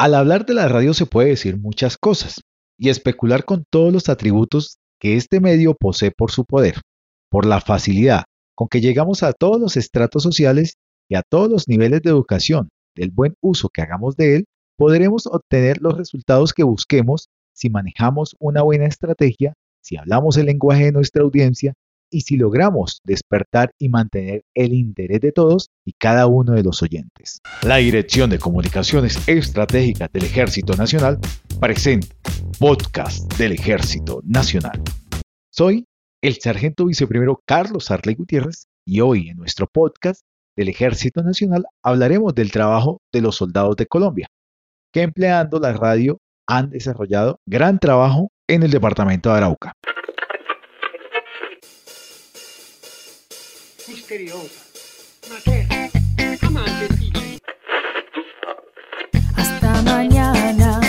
Al hablar de la radio se puede decir muchas cosas y especular con todos los atributos que este medio posee por su poder, por la facilidad con que llegamos a todos los estratos sociales y a todos los niveles de educación, del buen uso que hagamos de él, podremos obtener los resultados que busquemos si manejamos una buena estrategia, si hablamos el lenguaje de nuestra audiencia y si logramos despertar y mantener el interés de todos y cada uno de los oyentes. La Dirección de Comunicaciones Estratégicas del Ejército Nacional presenta Podcast del Ejército Nacional. Soy el sargento viceprimero Carlos Arley Gutiérrez y hoy en nuestro podcast del Ejército Nacional hablaremos del trabajo de los soldados de Colombia, que empleando la radio han desarrollado gran trabajo en el departamento de Arauca. Misteriosa. Hasta mañana.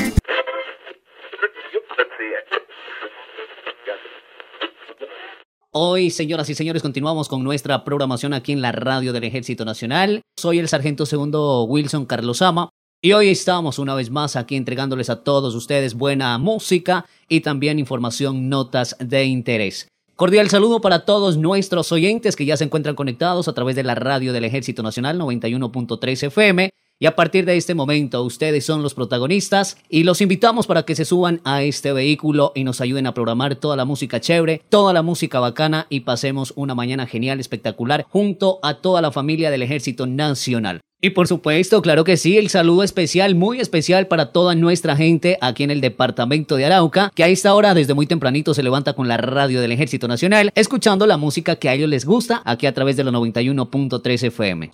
Hoy, señoras y señores, continuamos con nuestra programación aquí en la radio del Ejército Nacional. Soy el sargento segundo Wilson Carlos Ama y hoy estamos una vez más aquí entregándoles a todos ustedes buena música y también información, notas de interés. Cordial saludo para todos nuestros oyentes que ya se encuentran conectados a través de la radio del Ejército Nacional 91.3 FM. Y a partir de este momento ustedes son los protagonistas y los invitamos para que se suban a este vehículo y nos ayuden a programar toda la música chévere, toda la música bacana y pasemos una mañana genial, espectacular junto a toda la familia del Ejército Nacional. Y por supuesto, claro que sí, el saludo especial, muy especial para toda nuestra gente aquí en el departamento de Arauca, que a esta hora desde muy tempranito se levanta con la radio del Ejército Nacional, escuchando la música que a ellos les gusta aquí a través de los 91.3 FM.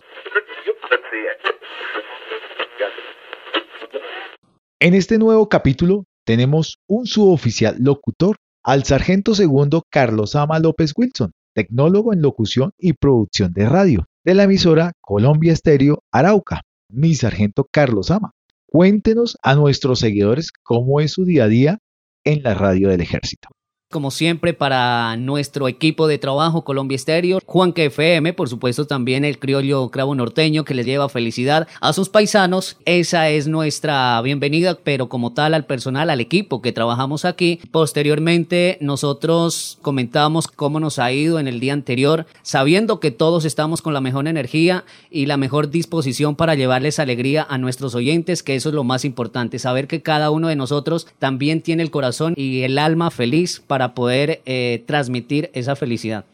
En este nuevo capítulo tenemos un suboficial locutor, al sargento segundo Carlos Ama López Wilson, tecnólogo en locución y producción de radio de la emisora Colombia Estéreo Arauca, mi sargento Carlos Ama. Cuéntenos a nuestros seguidores cómo es su día a día en la radio del ejército. Como siempre, para nuestro equipo de trabajo Colombia Estéreo, Juan FM, por supuesto también el criollo cravo norteño que les lleva felicidad a sus paisanos. Esa es nuestra bienvenida, pero como tal al personal, al equipo que trabajamos aquí. Posteriormente, nosotros comentamos cómo nos ha ido en el día anterior, sabiendo que todos estamos con la mejor energía y la mejor disposición para llevarles alegría a nuestros oyentes, que eso es lo más importante, saber que cada uno de nosotros también tiene el corazón y el alma feliz para para poder eh, transmitir esa felicidad.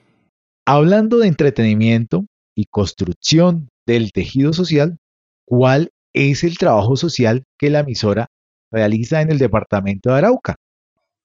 Hablando de entretenimiento y construcción del tejido social, ¿cuál es el trabajo social que la emisora realiza en el departamento de Arauca?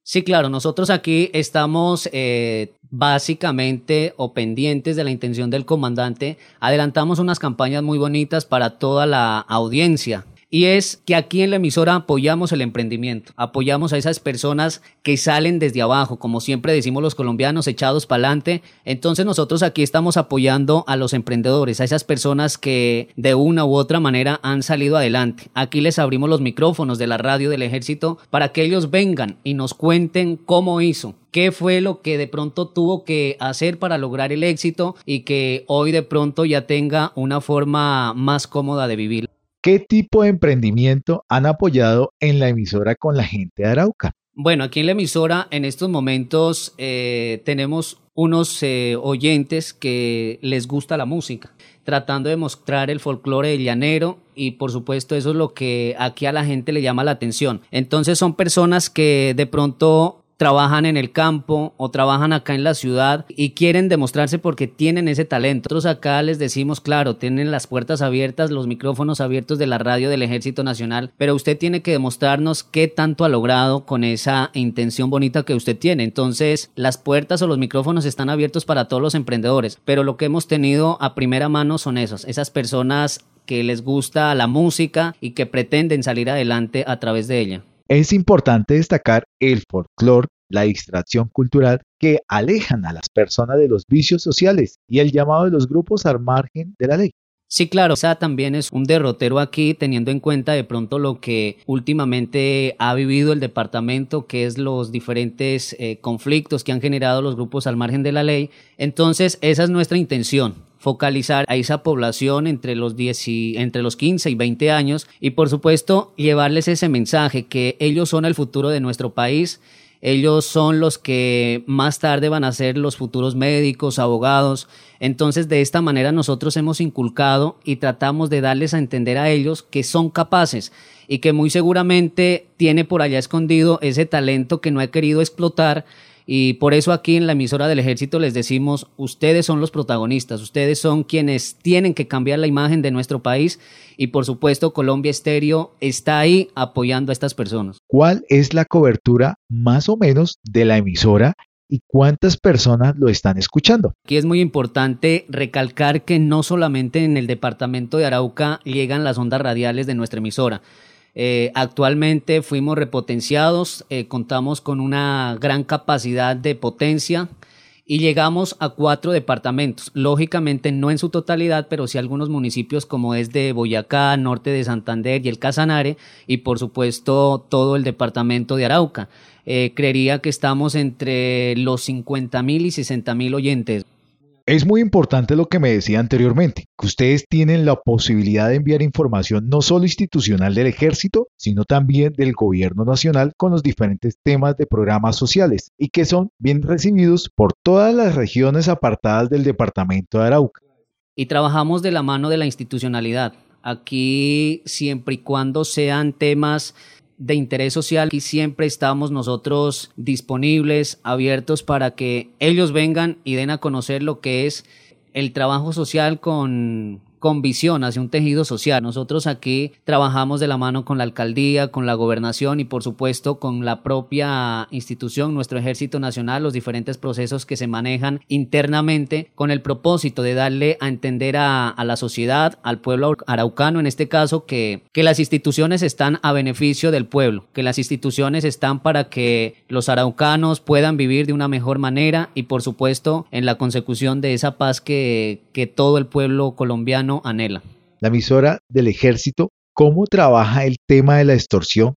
Sí, claro, nosotros aquí estamos eh, básicamente o pendientes de la intención del comandante. Adelantamos unas campañas muy bonitas para toda la audiencia y es que aquí en la emisora apoyamos el emprendimiento, apoyamos a esas personas que salen desde abajo, como siempre decimos los colombianos, echados para adelante. Entonces nosotros aquí estamos apoyando a los emprendedores, a esas personas que de una u otra manera han salido adelante. Aquí les abrimos los micrófonos de la radio del ejército para que ellos vengan y nos cuenten cómo hizo, qué fue lo que de pronto tuvo que hacer para lograr el éxito y que hoy de pronto ya tenga una forma más cómoda de vivir. ¿Qué tipo de emprendimiento han apoyado en la emisora con la gente de Arauca? Bueno, aquí en la emisora en estos momentos eh, tenemos unos eh, oyentes que les gusta la música, tratando de mostrar el folclore llanero y por supuesto eso es lo que aquí a la gente le llama la atención. Entonces son personas que de pronto trabajan en el campo o trabajan acá en la ciudad y quieren demostrarse porque tienen ese talento. Nosotros acá les decimos, claro, tienen las puertas abiertas, los micrófonos abiertos de la radio del Ejército Nacional, pero usted tiene que demostrarnos qué tanto ha logrado con esa intención bonita que usted tiene. Entonces, las puertas o los micrófonos están abiertos para todos los emprendedores, pero lo que hemos tenido a primera mano son esos, esas personas que les gusta la música y que pretenden salir adelante a través de ella. Es importante destacar el folclore, la distracción cultural que alejan a las personas de los vicios sociales y el llamado de los grupos al margen de la ley. Sí, claro, esa también es un derrotero aquí, teniendo en cuenta de pronto lo que últimamente ha vivido el departamento, que es los diferentes eh, conflictos que han generado los grupos al margen de la ley. Entonces, esa es nuestra intención, focalizar a esa población entre los, 10 y, entre los 15 y 20 años y por supuesto llevarles ese mensaje que ellos son el futuro de nuestro país ellos son los que más tarde van a ser los futuros médicos, abogados. Entonces, de esta manera nosotros hemos inculcado y tratamos de darles a entender a ellos que son capaces y que muy seguramente tiene por allá escondido ese talento que no ha querido explotar y por eso aquí en la emisora del ejército les decimos, ustedes son los protagonistas, ustedes son quienes tienen que cambiar la imagen de nuestro país y por supuesto Colombia Estéreo está ahí apoyando a estas personas. ¿Cuál es la cobertura más o menos de la emisora y cuántas personas lo están escuchando. Aquí es muy importante recalcar que no solamente en el departamento de Arauca llegan las ondas radiales de nuestra emisora, eh, actualmente fuimos repotenciados, eh, contamos con una gran capacidad de potencia y llegamos a cuatro departamentos. Lógicamente no en su totalidad, pero sí algunos municipios como es de Boyacá, norte de Santander y el Casanare y por supuesto todo el departamento de Arauca. Eh, creería que estamos entre los 50 mil y 60 mil oyentes. Es muy importante lo que me decía anteriormente, que ustedes tienen la posibilidad de enviar información no solo institucional del ejército, sino también del gobierno nacional con los diferentes temas de programas sociales y que son bien recibidos por todas las regiones apartadas del departamento de Arauca. Y trabajamos de la mano de la institucionalidad. Aquí, siempre y cuando sean temas de interés social. Y siempre estamos nosotros disponibles, abiertos para que ellos vengan y den a conocer lo que es el trabajo social con, con visión hacia un tejido social. Nosotros aquí trabajamos de la mano con la alcaldía, con la gobernación y por supuesto con la propia institución, nuestro ejército nacional, los diferentes procesos que se manejan internamente con el propósito de darle a entender a, la sociedad, al pueblo araucano en este caso, que, que las instituciones están a beneficio del pueblo, que las instituciones están para que los araucanos puedan vivir de una mejor manera y por supuesto en la consecución de esa paz que, que todo el pueblo colombiano La emisora del ejército, ¿cómo trabaja el tema de la extorsión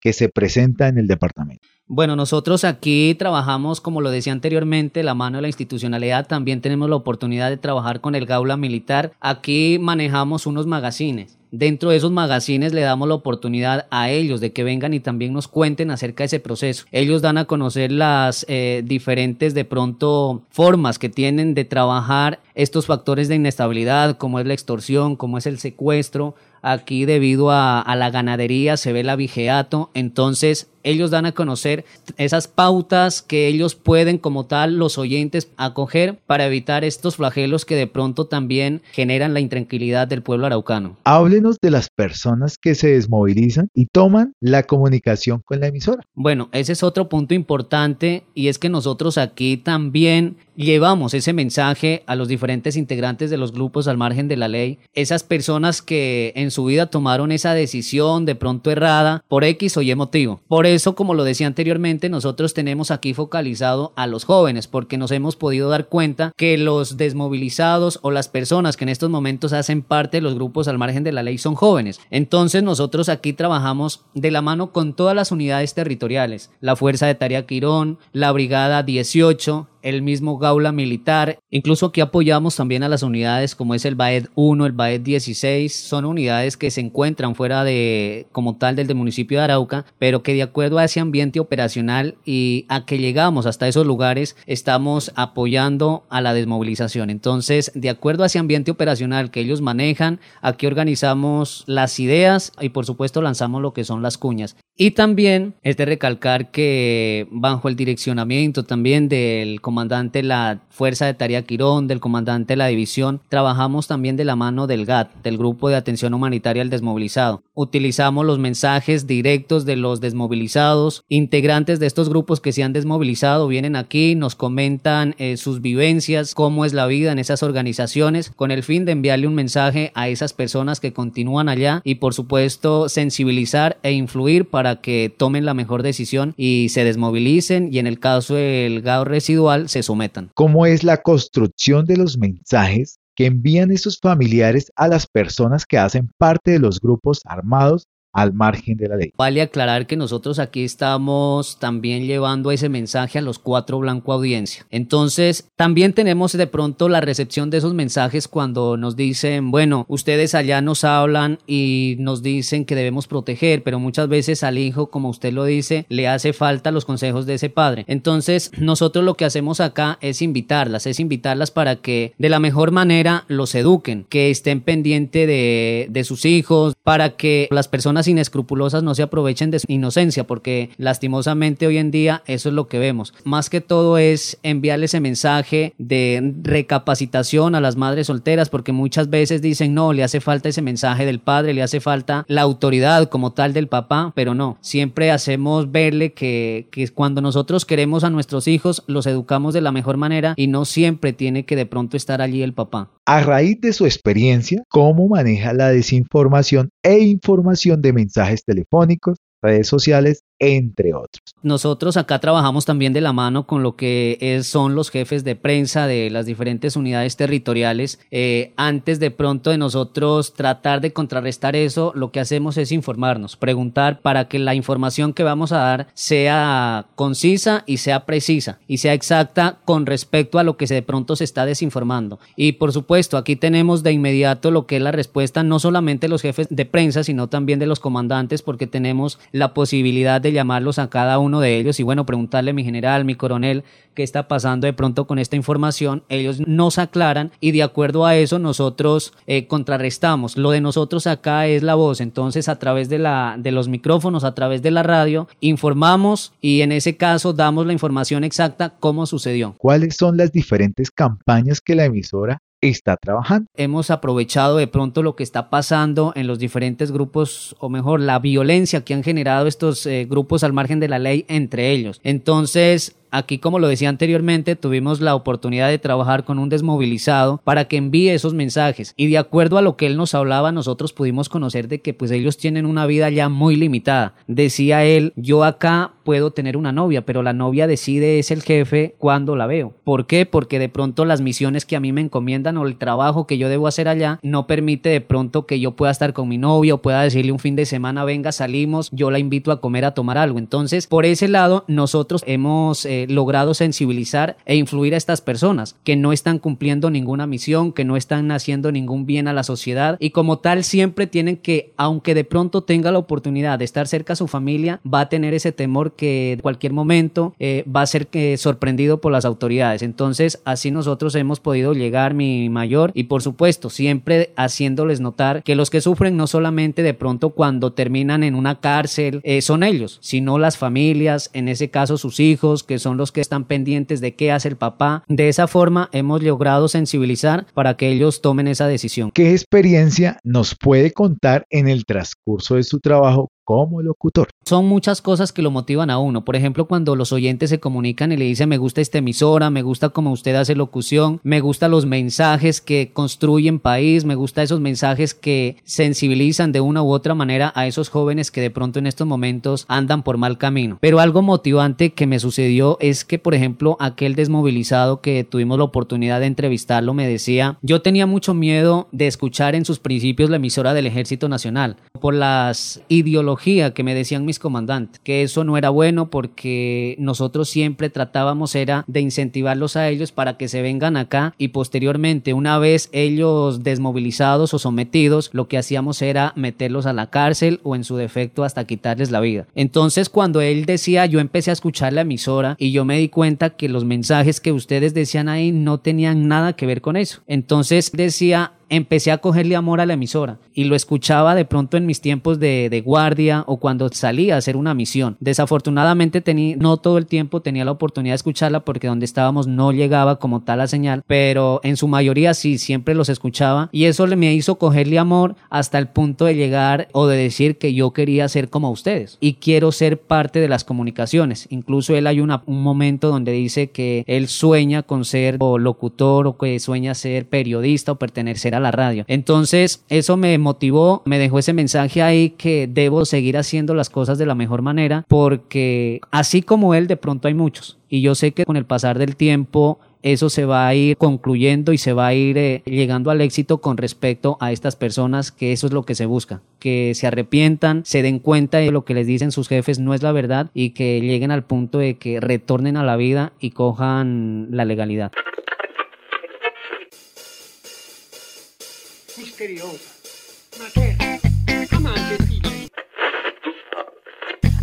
que se presenta en el departamento? Bueno, nosotros aquí trabajamos, como lo decía anteriormente, la mano de la institucionalidad. También tenemos la oportunidad de trabajar con el Gaula Militar. Aquí manejamos unos magazines. Dentro de esos magazines le damos la oportunidad a ellos de que vengan y también nos cuenten acerca de ese proceso. Ellos dan a conocer las eh, diferentes de pronto formas que tienen de trabajar estos factores de inestabilidad, como es la extorsión, como es el secuestro, Aquí debido a, la ganadería se ve el abigeato, entonces ellos dan a conocer esas pautas que ellos pueden como tal los oyentes acoger para evitar estos flagelos que de pronto también generan la intranquilidad del pueblo araucano. Háblenos de las personas que se desmovilizan y toman la comunicación con la emisora. Bueno, ese es otro punto importante y es que nosotros aquí también llevamos ese mensaje a los diferentes integrantes de los grupos al margen de la ley, esas personas que en su vida tomaron esa decisión de pronto errada por X o Y motivo. Por eso, como lo decía anteriormente, nosotros tenemos aquí focalizado a los jóvenes porque nos hemos podido dar cuenta que los desmovilizados o las personas que en estos momentos hacen parte de los grupos al margen de la ley son jóvenes. Entonces nosotros aquí trabajamos de la mano con todas las unidades territoriales, la Fuerza de Tarea Quirón, la Brigada 18, el mismo Gaula Militar. Incluso aquí apoyamos también a las unidades como es el BAED 1, el BAED 16. Son unidades que se encuentran fuera de, como tal, del, municipio de Arauca, pero que de acuerdo a ese ambiente operacional y a que llegamos hasta esos lugares, estamos apoyando a la desmovilización. Entonces, de acuerdo a ese ambiente operacional que ellos manejan, aquí organizamos las ideas y por supuesto lanzamos lo que son las cuñas. Y también es de recalcar que bajo el direccionamiento también del comandante de la Fuerza de Tarea Quirón, del comandante de la división, trabajamos también de la mano del GAT, del Grupo de Atención Humanitaria al Desmovilizado. Utilizamos los mensajes directos de los desmovilizados, integrantes de estos grupos que se han desmovilizado, vienen aquí, nos comentan eh, sus vivencias, cómo es la vida en esas organizaciones, con el fin de enviarle un mensaje a esas personas que continúan allá y por supuesto sensibilizar e influir para que tomen la mejor decisión y se desmovilicen. Y en el caso del gado residual se sometan. ¿Cómo es la construcción de los mensajes que envían estos familiares a las personas que hacen parte de los grupos armados al margen de la ley. Vale aclarar que nosotros aquí estamos también llevando ese mensaje a los cuatro blanco audiencia. Entonces, también tenemos de pronto la recepción de esos mensajes cuando nos dicen, bueno, ustedes allá nos hablan y nos dicen que debemos proteger, pero muchas veces al hijo, como usted lo dice, le hace falta los consejos de ese padre. Entonces, nosotros lo que hacemos acá es invitarlas, es invitarlas para que de la mejor manera los eduquen, que estén pendientes de, de sus hijos, para que las personas inescrupulosas no se aprovechen de su inocencia, porque lastimosamente hoy en día eso es lo que vemos. Más que todo es enviarle ese mensaje de recapacitación a las madres solteras, porque muchas veces dicen, no, le hace falta ese mensaje del padre, le hace falta la autoridad como tal del papá, pero no, siempre hacemos verle que, que cuando nosotros queremos a nuestros hijos, los educamos de la mejor manera y no siempre tiene que de pronto estar allí el papá. A raíz de su experiencia, ¿cómo maneja la desinformación e información de mensajes telefónicos, redes sociales entre otros. Nosotros acá trabajamos también de la mano con lo que son los jefes de prensa de las diferentes unidades territoriales. Eh, antes de pronto de nosotros tratar de contrarrestar eso, lo que hacemos es informarnos, preguntar para que la información que vamos a dar sea concisa y sea precisa y sea exacta con respecto a lo que de pronto se está desinformando. Y por supuesto, aquí tenemos de inmediato lo que es la respuesta no solamente los jefes de prensa, sino también de los comandantes, porque tenemos la posibilidad de llamarlos a cada uno de ellos y bueno, preguntarle mi general, mi coronel, qué está pasando de pronto con esta información. Ellos nos aclaran y de acuerdo a eso nosotros eh, contrarrestamos. Lo de nosotros acá es la voz, entonces a través de, la, de los micrófonos, a través de la radio, informamos y en ese caso damos la información exacta cómo sucedió. ¿Cuáles son las diferentes campañas que la emisora está trabajando. Hemos aprovechado de pronto lo que está pasando en los diferentes grupos, o mejor, la violencia que han generado estos eh, grupos al margen de la ley entre ellos. Entonces, Aquí, como lo decía anteriormente, tuvimos la oportunidad de trabajar con un desmovilizado para que envíe esos mensajes y de acuerdo a lo que él nos hablaba, nosotros pudimos conocer de que pues ellos tienen una vida ya muy limitada. Decía él, yo acá puedo tener una novia, pero la novia decide es el jefe cuando la veo. ¿Por qué? Porque de pronto las misiones que a mí me encomiendan o el trabajo que yo debo hacer allá no permite de pronto que yo pueda estar con mi novia o pueda decirle un fin de semana, venga, salimos, yo la invito a comer, a tomar algo. Entonces, por ese lado, nosotros hemos... Eh, logrado sensibilizar e influir a estas personas que no están cumpliendo ninguna misión, que no están haciendo ningún bien a la sociedad y como tal siempre tienen que, aunque de pronto tenga la oportunidad de estar cerca a su familia, va a tener ese temor que en cualquier momento eh, va a ser que, sorprendido por las autoridades. Entonces así nosotros hemos podido llegar, mi mayor, y por supuesto siempre haciéndoles notar que los que sufren no solamente de pronto cuando terminan en una cárcel eh, son ellos, sino las familias, en ese caso sus hijos, que son los que están pendientes de qué hace el papá. De esa forma hemos logrado sensibilizar para que ellos tomen esa decisión. ¿Qué experiencia nos puede contar en el transcurso de su trabajo como locutor. Son muchas cosas que lo motivan a uno. Por ejemplo, cuando los oyentes se comunican y le dicen me gusta esta emisora, me gusta cómo usted hace locución, me gusta los mensajes que construyen país, me gusta esos mensajes que sensibilizan de una u otra manera a esos jóvenes que de pronto en estos momentos andan por mal camino. Pero algo motivante que me sucedió es que, por ejemplo, aquel desmovilizado que tuvimos la oportunidad de entrevistarlo me decía, yo tenía mucho miedo de escuchar en sus principios la emisora del Ejército Nacional por las ideologías que me decían mis comandantes, que eso no era bueno porque nosotros siempre tratábamos era de incentivarlos a ellos para que se vengan acá y posteriormente una vez ellos desmovilizados o sometidos, lo que hacíamos era meterlos a la cárcel o en su defecto hasta quitarles la vida. Entonces cuando él decía, yo empecé a escuchar la emisora y yo me di cuenta que los mensajes que ustedes decían ahí no tenían nada que ver con eso. Entonces decía, empecé a cogerle amor a la emisora y lo escuchaba de pronto en mis tiempos de, de guardia o cuando salía a hacer una misión. Desafortunadamente tenía, no todo el tiempo tenía la oportunidad de escucharla porque donde estábamos no llegaba como tal la señal, pero en su mayoría sí, siempre los escuchaba y eso me hizo cogerle amor hasta el punto de llegar o de decir que yo quería ser como ustedes y quiero ser parte de las comunicaciones. Incluso él hay una, un momento donde dice que él sueña con ser o locutor o que sueña ser periodista o pertenecer la radio. Entonces, eso me motivó, me dejó ese mensaje ahí que debo seguir haciendo las cosas de la mejor manera porque así como él, de pronto hay muchos. Y yo sé que con el pasar del tiempo eso se va a ir concluyendo y se va a ir eh, llegando al éxito con respecto a estas personas, que eso es lo que se busca, que se arrepientan, se den cuenta de lo que les dicen sus jefes no es la verdad y que lleguen al punto de que retornen a la vida y cojan la legalidad.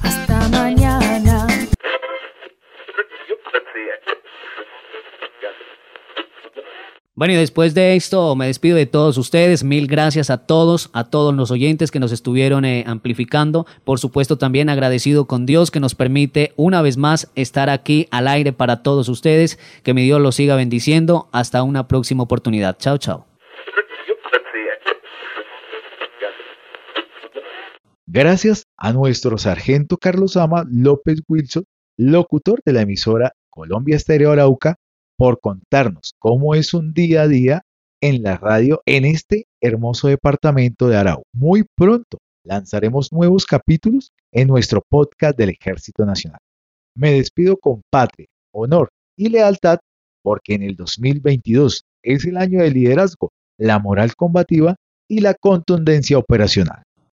Hasta mañana. Bueno, y después de esto me despido de todos ustedes. Mil gracias a todos, a todos los oyentes que nos estuvieron eh, amplificando. Por supuesto, también agradecido con Dios que nos permite una vez más estar aquí al aire para todos ustedes. Que mi Dios los siga bendiciendo. Hasta una próxima oportunidad. Chao, chao. Gracias a nuestro sargento Carlos Ama López Wilson, locutor de la emisora Colombia Estéreo Arauca, por contarnos cómo es un día a día en la radio en este hermoso departamento de Arauca. Muy pronto lanzaremos nuevos capítulos en nuestro podcast del Ejército Nacional. Me despido con patria, honor y lealtad porque en el 2022 es el año del liderazgo, la moral combativa y la contundencia operacional.